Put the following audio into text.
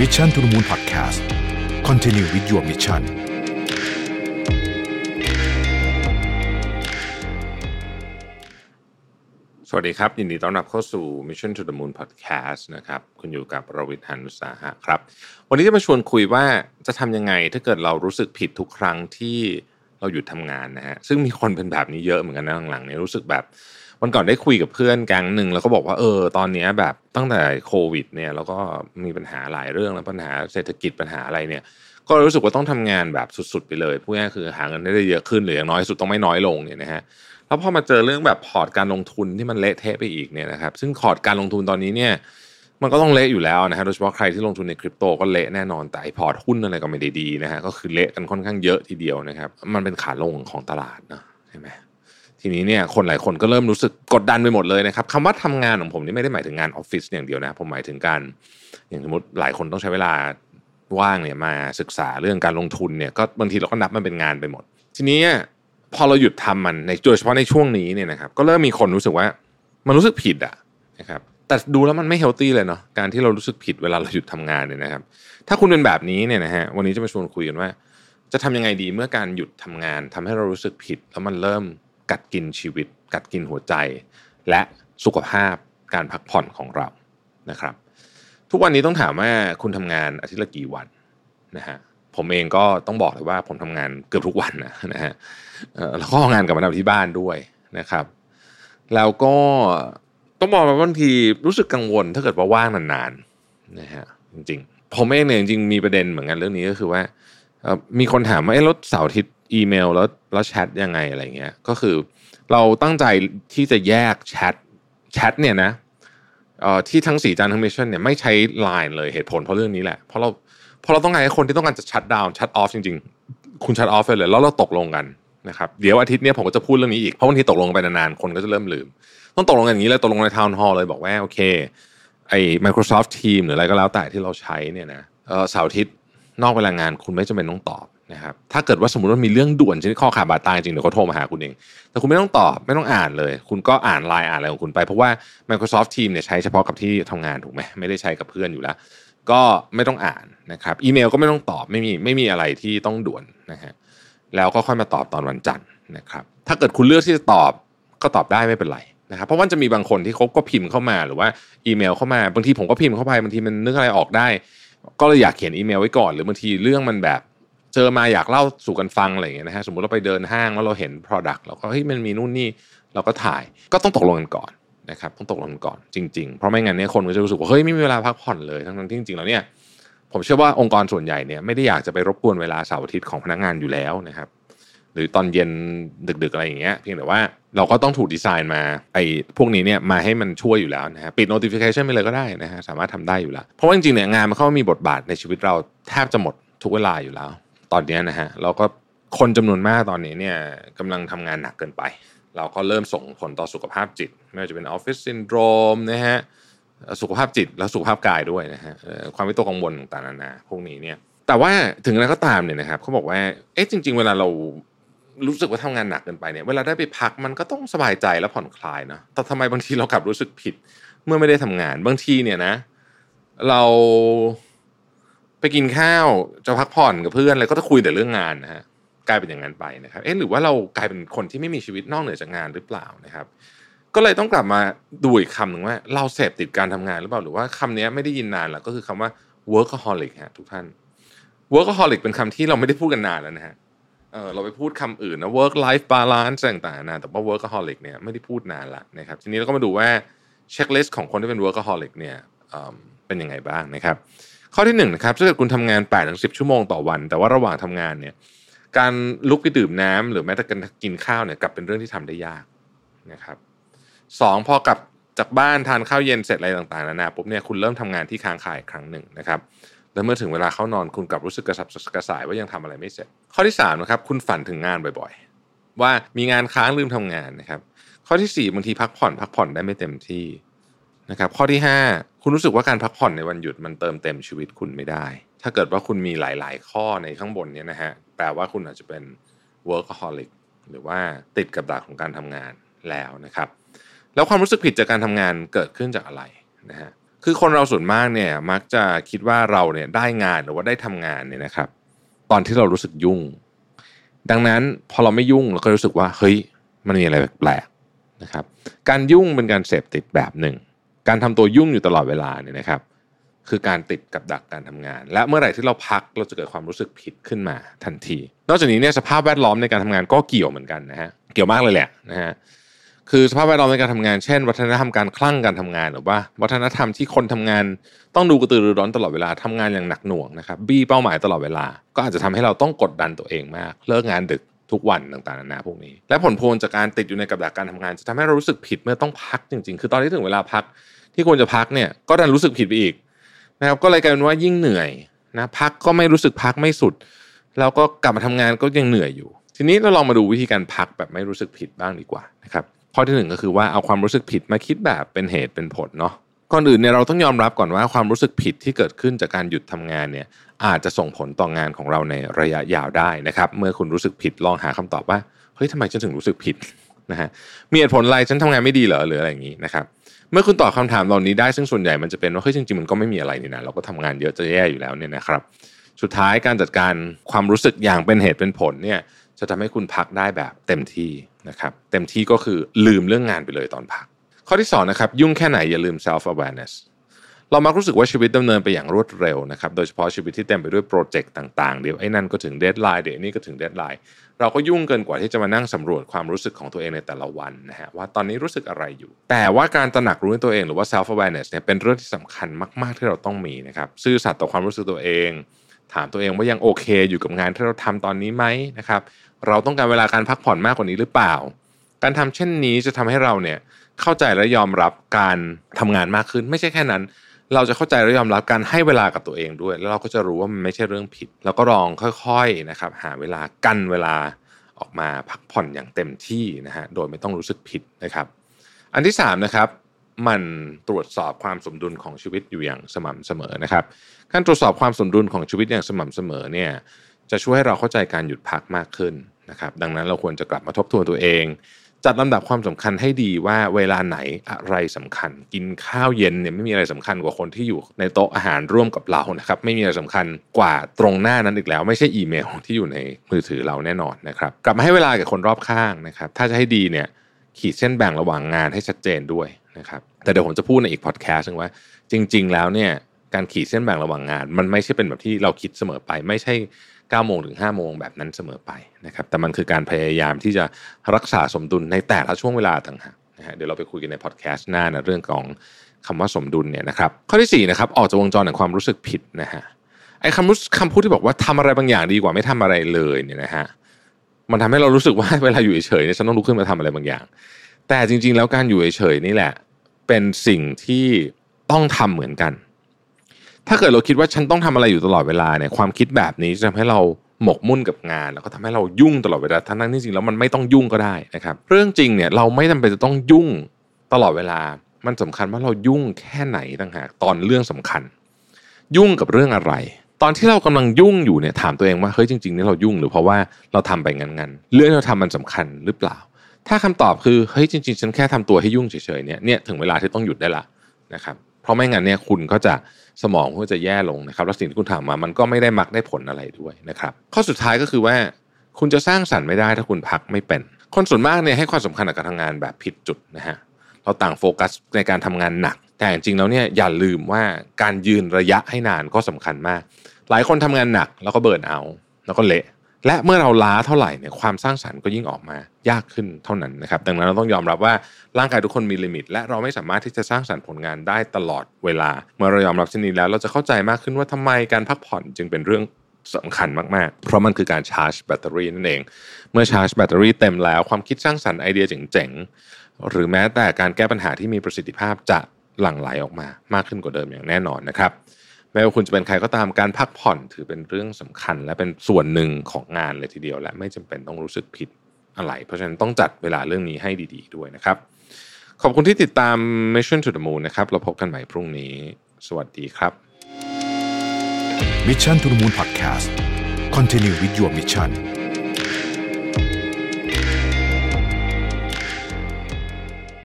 Mission to the Moon Podcast Continue with your mission สวัสดีครับ ยินดีต้อนรับเข้าสู่ Mission to the Moon Podcast นะครับ คุณอยู่กับประวิทย์หันุสาหะครับ วันนี้จะมาชวนคุยว่าจะทำยังไงถ้าเกิดเรารู้สึกผิดทุกครั้งที่เราหยุดทำงานนะฮะซึ่งมีคนเป็นแบบนี้เยอะเหมือนกันนะหลังๆเนี่ยรู้สึกแบบ วันก่อนได้คุยกับเพื่อนแก๊งหนึ่งแล้วก็บอกว่าเออตอนนี้แบบตั้งแต่โควิด เนี่ย แล้วก็มีปัญหาหลายเรื่องแล้วปัญหาเศรษฐกิจปัญหาอะไรเนี่ย ก็รู้สึกว่าต้องทำงานแบบสุดๆไปเลยพูดง่ายคือหาเงินได้เยอะขึ้นหรืออย่างน้อยสุดต้องไม่น้อยลงเนี่ยนะฮะแล้วพอมาเจอเรื่องแบบพอร์ตการลงทุนที่มันเละเทะไปอีกเนี่ยนะครับซึ่งพอร์ตการลงทุนตอนนี้เนี่ยมันก็ต้องเละอยู่แล้วนะฮะโดยเฉพาะใครที่ลงทุนในคริปโตก็เละแน่นอนแต่ไอพอร์ตหุ้นอะไรก็ไม่ได้ดีนะฮะก็คือเละกันค่อนข้างเยอะทีเดียวนะครับ มันเป็นขาลงของตลาดนะใช่ไหม ทีนี้เนี่ยคนหลายคนก็เริ่มรู้สึกกดดันไปหมดเลยนะครับคำว่าทำงานของผมนี่ไม่ได้หมายถึงงานออฟฟิศอย่างเดียวนะ ผมหมายถึงการ อย่างสมมติหลายคนต้องใช้เวลาว่างเนี่ยมาศึกษาเรื่องการลงทุนเนี่ยก็บางทีเราก็นับมันเป็นงานไปหมด ทีนี้พอเราหยุดทำมันในโดยเฉพาะในช่วงนี้เนี่ยนะครับก็เริ่มมีคนรู้สึกว่ามันรู้สึกผิดอะนะครับแต่ดูแล้วมันไม่เฮลตี้เลยเนาะการที่เรารู้สึกผิดเวลาเราหยุดทำงานเนี่ยนะครับ ถ้าคุณเป็นแบบนี้เนี่ยนะฮะวันนี้จะมาชวนคุยกันว่า จะทำยังไงดีเมื่อการหยุดทำงานทำให้เรารู้สึกผิดแล้วมันเริ่ม กัดกินชีวิต กัดกินหัวใจ และสุขภาพการพักผ่อนของเรานะครับ ทุกวันนี้ต้องถามว่าคุณทำงานอาทิตย์ละกี่วันนะฮะผมเองก็ต้องบอกเลยว่าผมทำงานเกือบทุกวันนะนะฮะแล้วก็งานกับมาทำที่บ้านด้วยนะครับแล้วก็ต้องบอกว่าบางทีรู้สึกกังวลถ้าเกิดว่าว่างนานๆนะฮะจริงๆ ผมเองเนี่ยจริงๆมีประเด็นเหมือนกันเรื่องนี้ก็คือว่ามีคนถามว่าเอ๊ะแล้วเสาร์อาทิตย์ อีเมลแล้วแล้วแชทยังไงอะไรเงี้ย ก็คือเราตั้งใจที่จะแยกแชทแชทเนี่ยนะเอ่อที่ทั้งศรีจันทร์ทั้ง Mission เนี่ยไม่ใช้ Line เลยเหตุผลเพราะเรื่องนี้แหละ เพราะเราเพราะเราต้องการให้คนที่ต้องการจะ shut down shut off จริง ๆ คุณ shut off ไปเลยแล้วเราตกลงกันนะครับเดี๋ยวอาทิตย์เนี้ยผมก็จะพูดเรื่องนี้อีกเพราะบางทีตกลงไปนานๆคนก็จะเริ่มลืม ต้องตกลงกันอย่างนี้เลยตกลงใน town hall เลยบอกว่าโอเคไอ้ Microsoft Team หรืออะไรก็แล้วแต่ที่เราใช้เนี่ยนะเออเสาร์อาทิตย์นอกเวลางานคุณไม่จำเป็นต้องตอบ นะครับถ้าเกิดว่าสมมติว่ามีเรื่องด่วนชนิดข้อขาดบาดตายจริงเดี๋ยวเขาโทรมาหาคุณเอง แต่คุณไม่ต้องตอบไม่ต้องอ่านเลย คุณก็อ่านไลน์อ่านอะไรของคุณไป เพราะว่า Microsoft Team เนี่ยใช้เฉพาะกับที่ทำงานถูกไหมไม่ได้ใช้กับเพื่อนอยู่แล้ว ก็ไม่ต้องอ่านนะครับอีเมลก็ไม่ต้องตอบไม่มีไม่มีอะไรที่ต้องด่วนนะฮะแล้วก็ค่อยมาตอบตอนวันจันทร์นะครับถ้าเกิดคุณเลือกที่จะตอบก็ตอบได้ไม่เป็นไรนะครับเพราะว่าจะมีบางคนที่เขาก็พิมพ์เข้ามาหรือว่าอีเมลเข้ามาบางทีผมก็พิมพ์เข้าไปบางทีมันนึกอะไรออกได้ ก็เลยอยากเขียนอีเมลไว้ก่อน หรือบางทีเรื่องมันแบบ เจอมาอยากเล่าสู่กันฟังอะไรอย่างเงี้ยนะฮะสมมติเราไปเดินห้างแล้วเราเห็น Product เราก็เฮ้ยมันมีนู่นนี่เราก็ถ่ายก็ต้องตกลงกันก่อนนะครับต้องตกลงกันก่อนจริง ๆ เพราะไม่งั้นเนี่ยคนก็จะรู้สึกว่าเฮ้ยไม่มีเวลาพักผ่อนเลยทั้งๆที่จริงๆแล้วเนี่ยผมเชื่อว่าองค์กรส่วนใหญ่เนี่ยไม่ได้อยากจะไปรบกวนเวลาเสาร์อาทิตย์ของพนักงานอยู่แล้วนะครับหรือตอนเย็นดึกๆอะไรอย่างเงี้ยเพียงแต่ว่าเราก็ต้องถูกดีไซน์มาไอ้พวกนี้เนี่ยมาให้มันช่วยอยู่แล้วนะฮะปิด notification ไปเลยก็ได้นะฮะสามารถทำได้อยู่แล้ว เพราะว่าจริงๆเนี่ยงานมันเข้ามามีบทบาทในชีวิตเราแทบจะหมดทุกเวลาอยู่แล้ว ตอนนี้นะฮะเราก็คนจำนวนมากตอนนี้เนี่ยกำลังทำงานหนักเกินไป เราก็เริ่มส่งผลต่อสุขภาพจิต ไม่ว่าจะเป็นออฟฟิศซินโดรมนะฮะสุขภาพจิตและสุขภาพกายด้วยนะฮะความวิตกกังวลต่างๆนานาพวกนี้เนี่ยแต่ว่าถึงอะไรก็ตามเนี่ยนะครับเขาบอกว่าเอ๊ะจริง ๆ เวลาเรารู้สึกว่าทำงานหนักเกินไปเนี่ยเวลาได้ไปพักมันก็ต้องสบายใจและผ่อนคลายเนาะแต่ทำไมบางทีเรากลับรู้สึกผิดเมื่อไม่ได้ทำงานบางทีเนี่ยนะ เรา ไปกินข้าวจะพักผ่อนกับเพื่อนอะไรก็จะคุยแต่เรื่องงานนะฮะกลายเป็นอย่างนั้นไปนะครับ เอ๊ะหรือว่าเรากลายเป็นคนที่ไม่มีชีวิตนอกเหนือจากงานหรือเปล่านะครับ ก็เลยต้องกลับมาดูอีกคำหนึ่งว่า เราเสพติดการทำงานหรือเปล่าหรือว่าคำนี้ไม่ได้ยินนานแล้วก็คือคำว่า workaholic ฮะทุกท่าน workaholic เป็นคำที่เราไม่ได้พูดกันนานแล้วนะฮะเออเราไปพูดคำอื่นนะ work life balance ต่างๆนะแต่ว่า workaholic เนี่ยไม่ได้พูดนานละนะครับ ทีนี้เราก็มาดูว่าเช็คลิสต์ของคนที่เป็น workaholic เนี่ยเอิ่มเป็นยังไงบ้างนะครับ ข้อที่หนึ่งนะครับถ้าเกิดคุณทำงาน8ปดถึงสิชั่วโมงต่อวัน แต่ว่าระหว่างทำงานเนี่ย การลุกไปดื่มน้ำหรือแม้แต่การกินข้าวเนี่ยกลับเป็นเรื่องที่ทำได้ยากนะครับสองพอกลับจากบ้านทานข้าวเย็นเสร็จอะไรต่างๆนานาปุ๊บเนี่ยคุณเริ่มทำงานที่ค้างคาอีกครั้งหนึ่งนะครับแล้วเมื่อถึงเวลาเข้านอนคุณกลับรู้สึกกระสับกระส่ายว่ายังทำอะไรไม่เสร็จ ข้อที่3นะครับคุณฝันถึงงานบ่อยๆ ว่ามีงานค้างลืมทำงานนะครับ ข้อที่4บางทีพักผ่อนพักผ่อนได้ไม่เต็มที่นะครับ ข้อที่5 คุณรู้สึกว่าการพักผ่อนในวันหยุดมันเติมเต็มชีวิตคุณไม่ได้ ถ้าเกิดว่าคุณมีหลาย ๆ ข้อในข้างบนเนี้นะฮะ แปลว่าคุณอาจจะเป็น workaholic หรือว่าติดกับดักของการทำงานแล้วนะครับ แล้วความรู้สึกผิดจากการทำงานเกิดขึ้นจากอะไรนะฮะ คือคนเราส่วนมากเนี่ยมักจะคิดว่าเราเนี่ยได้งานหรือว่าได้ทำงานเนี่ยนะครับ ตอนที่เรารู้สึกยุ่ง ดังนั้นพอเราไม่ยุ่งเราก็รู้สึกว่าเฮ้ยมันมีอะไรแปลกๆนะครับ การยุ่งเป็นการเสพติดแบบหนึ่ง การทำตัวยุ่งอยู่ตลอดเวลาเนี่ยนะครับ คือการติดกับดักการทำงาน และเมื่อไหร่ที่เราพักเราจะเกิดความรู้สึกผิดขึ้นมาทันที นอกจากนี้เนี่ยสภาพแวดล้อมในการทำงานก็เกี่ยวเหมือนกันนะฮะเกี่ยวมากเลยแหละนะฮะคือสภาพแวดล้อมในการทำงาน เช่น วัฒนธรรมการคลั่งการทำงาน หรือว่า วัฒนธรรมที่คนทำงานต้องดูกระตือรือร้นตลอดเวลาทำงานอย่างหนักหน่วงนะครับบี้เป้าหมายตลอดเวลา ก็อาจจะทำให้เราต้องกดดันตัวเองมาก เลิกงานดึกทุกวันต่างๆนานาพวกนี้ และผลพวงจากการติดอยู่ในกับดักการทำงาน จะทำให้เรารู้สึกผิดเมื่อต้องพักจริง ๆ คือตอนที่ถึงเวลาพัก ที่ควรจะพักเนี่ยก็ดันรู้สึกผิดไปอีกนะครับก็เลยกลายเป็นว่ายิ่งเหนื่อยนะพักก็ไม่รู้สึกพักไม่สุด แล้วก็กลับมาทำงานก็ยังเหนื่อยอยู่ ทีนี้เราลองมาดูวิธีการพักแบบไม่รู้สึกผิดบ้างดีกว่านะครับข้อที่หนึ่งก็คือว่าเอาความรู้สึกผิดมาคิดแบบเป็นเหตุเป็นผลเนาะก่อนอื่นเนี่ยเราต้องยอมรับก่อนว่าความรู้สึกผิดที่เกิดขึ้นจากการหยุดทำงานเนี่ยอาจจะส่งผลต่องานของเราในระยะยาวได้นะครับ เมื่อคุณรู้สึกผิดลองหาคำตอบว่าเฮ้ยทำไมฉันถึงรู้สึกผิดนะฮะมีเหตุผลอะไรฉันทำงานไม่ดีเหรอหรืออะไรอย่างนี้นะครับ เมื่อคุณตอบคำถามเหล่านี้ได้ซึ่งส่วนใหญ่มันจะเป็นว่าเฮ้ยจริงๆมันก็ไม่มีอะไรนี่นะเราก็ทำงานเยอะจะแย่อยู่แล้วเนี่ยนะครับ สุดท้ายการจัดการความรู้สึกอย่างเป็นเหตุเป็นผลเนี่ยจะทำให้คุณพักได้แบบเต็มที่นะครับ เต็มที่ก็คือลืมเรื่องงานไปเลยตอนพัก ข้อที่2นะครับยุ่งแค่ไหนอย่าลืม self awareness เรามักรู้สึกว่าชีวิตดำเนินไปอย่างรวดเร็วนะครับ โดยเฉพาะชีวิตที่เต็มไปด้วยโปรเจกต์ต่างๆ เดี๋ยวไอ้นั่นก็ถึง deadline เดี๋ยวนี้ก็ถึง deadline เราก็ยุ่งเกินกว่าที่จะมานั่งสำรวจความรู้สึกของตัวเองในแต่ละวันนะฮะว่าตอนนี้รู้สึกอะไรอยู่ แต่ว่าการตระหนักรู้ในตัวเองหรือว่า self awareness เนี่ยเป็นเรื่องที่สำคัญมาก ๆที่เราต้องมีนะครับ ซื่อสัตย์ต่อความรู้สึกตัวเอง ถามตัวเองว่ายังโอเค อยู่กับงานที่เราทำตอนนี้ไหมนะครับ เราต้องการเวลาการพักผ่อนมากกว่านี้หรือเปล่า การทำเช่นนี้จะทำให้เราเนี่ยเข้าใจและยอมรับการทำงานมากขึ้น ไม่ใช่แค่นั้น เราจะเข้าใจและยอมรับการให้เวลากับตัวเองด้วย แล้วเราก็จะรู้ว่ามันไม่ใช่เรื่องผิด แล้วก็ลองค่อยๆนะครับ หาเวลากันเวลาออกมาพักผ่อนอย่างเต็มที่นะฮะโดยไม่ต้องรู้สึกผิดนะครับ อันที่3นะครับมันตรวจสอบความสมดุลของชีวิตอยู่อย่างสม่ำเสมอนะครับ การตรวจสอบความสมดุลของชีวิตอย่างสม่ำเสมอเนี่ยจะช่วยให้เราเข้าใจการหยุดพักมากขึ้นนะครับ ดังนั้นเราควรจะกลับมาทบทวนตัวเอง จัดลำดับความสำคัญให้ดีว่าเวลาไหนอะไรสำคัญ กินข้าวเย็นเนี่ยไม่มีอะไรสำคัญกว่าคนที่อยู่ในโต๊ะอาหารร่วมกับเรานะครับไม่มีอะไรสำคัญกว่าตรงหน้านั้นอีกแล้ว ไม่ใช่อีเมลที่อยู่ในมือถือเราแน่นอนนะครับกลับมาให้เวลากับคนรอบข้างนะครับถ้าจะให้ดีเนี่ยขีดเส้นแบ่งระหว่างงานให้ชัดเจนด้วยนะครับแต่เดี๋ยวผมจะพูดในอีกพอดแคสต์นึงว่า จริง ๆ แล้วเนี่ย การขีดเส้นแบ่งระหว่างงาน มันไม่ใช่เป็นแบบที่เราคิดเสมอไป ไม่ใช่9โมงถึง5โมงแบบนั้นเสมอไปนะครับแต่มันคือการพยายามที่จะรักษาสมดุลในแต่ละช่วงเวลาต่างหากนะฮะเดี๋ยวเราไปคุยกันในพอดแคสต์หน้านะเรื่องของคำว่าสมดุลเนี่ยนะครับข้อที่4นะครับออกจากวงจรแห่งความรู้สึกผิดนะฮะไอ้คำรู้คำพูดที่บอกว่าทำอะไรบางอย่างดีกว่าไม่ทำอะไรเลยเนี่ยนะฮะมันทำให้เรารู้สึกว่าเวลาอยู่เฉยๆเนี่ยฉันต้องลุกขึ้นมาทำอะไรบางอย่าง แต่จริง ๆ แล้วการอยู่เฉยๆนี่แหละ เป็นสิ่งที่ต้องทำเหมือนกัน ถ้าเกิดเราคิดว่าฉันต้องทำอะไรอยู่ตลอดเวลาเนี่ยความคิดแบบนี้จะทำให้เราหมกมุ่นกับงาน แล้วก็ทำให้เรายุ่งตลอดเวลาทั้งนั้นจริงแล้วมันไม่ต้องยุ่งก็ได้นะครับเรื่องจริงเนี่ยเราไม่จาเป็นจะต้องยุ่งตลอดเวลา มันสำคัญว่าเรายุ่งแค่ไหนต่างหากตอนเรื่องสำคัญ ยุ่งกับเรื่องอะไร ตอนที่เรากำลังยุ่งอยู่เนี่ยถามตัวเองว่าเฮ้ยจริงๆนี่เรายุ่งหรือเพราะว่าเราทำไปงั้นๆเรื่องที่เราทำมันสำคัญหรือเปล่า ถ้าคำตอบคือเฮ้ยจริง ๆ ฉันแค่ทำตัวให้ยุ่งเฉยๆเนี่ยเนี่ยถึงเวลาที่ต้องหยุดได้ละนะครับ เพราะไม่งั้นเนี่ยคุณก็จะสมองก็จะแย่ลงนะครับแล้วสิ่งที่คุณทำมามันก็ไม่ได้มักได้ผลอะไรด้วยนะครับ ข้อสุดท้ายก็คือว่า คุณจะสร้างสรรค์ไม่ได้ถ้าคุณพักไม่เป็น คนส่วนมากเนี่ยให้ความสำคัญกับการทำงานแบบผิดจุดนะฮะเราต่างโฟกัสในการทำงานหนัก แต่จริงๆแล้วเนี่ยอย่าลืมว่าการยืนระยะให้นานก็สำคัญมาก หลายคนทำงานหนักแล้วก็ burn out แล้วก็เละ และเมื่อเราล้าเท่าไหร่เนี่ยความสร้างสรรค์ก็ยิ่งออกมายากขึ้นเท่านั้นนะครับ ดังนั้นเราต้องยอมรับว่าร่างกายทุกคนมี limit และเราไม่สามารถที่จะสร้างสรรค์ผลงานได้ตลอดเวลา เมื่อเรายอมรับเช่นนี้แล้ว เราจะเข้าใจมากขึ้นว่าทำไมการพักผ่อนจึงเป็นเรื่องสำคัญมาก ๆ เพราะมันคือการชาร์จแบตเตอรี่นั่นเอง เมื่อชาร์จแบตเตอรี่เต็มแล้วความคิดสร้างสรรค์ไอเดียเจ๋งๆหรือแม้แต่การแก้ปัญหาที่มีประสิทธิภาพจะหลั่งไหลออกมามากขึ้นกว่าเดิมอย่างแน่นอนนะครับ ไม่ว่าคุณจะเป็นใครก็ตามการพักผ่อนถือเป็นเรื่องสำคัญ และเป็นส่วนหนึ่งของงานเลยทีเดียว และไม่จำเป็นต้องรู้สึกผิดอะไร เพราะฉะนั้นต้องจัดเวลาเรื่องนี้ให้ดี ๆ ด้วยนะครับ ขอบคุณที่ติดตาม Mission to the Moon นะครับเราพบกันใหม่พรุ่งนี้ สวัสดีครับ Mission to the Moon Podcast Continue with your mission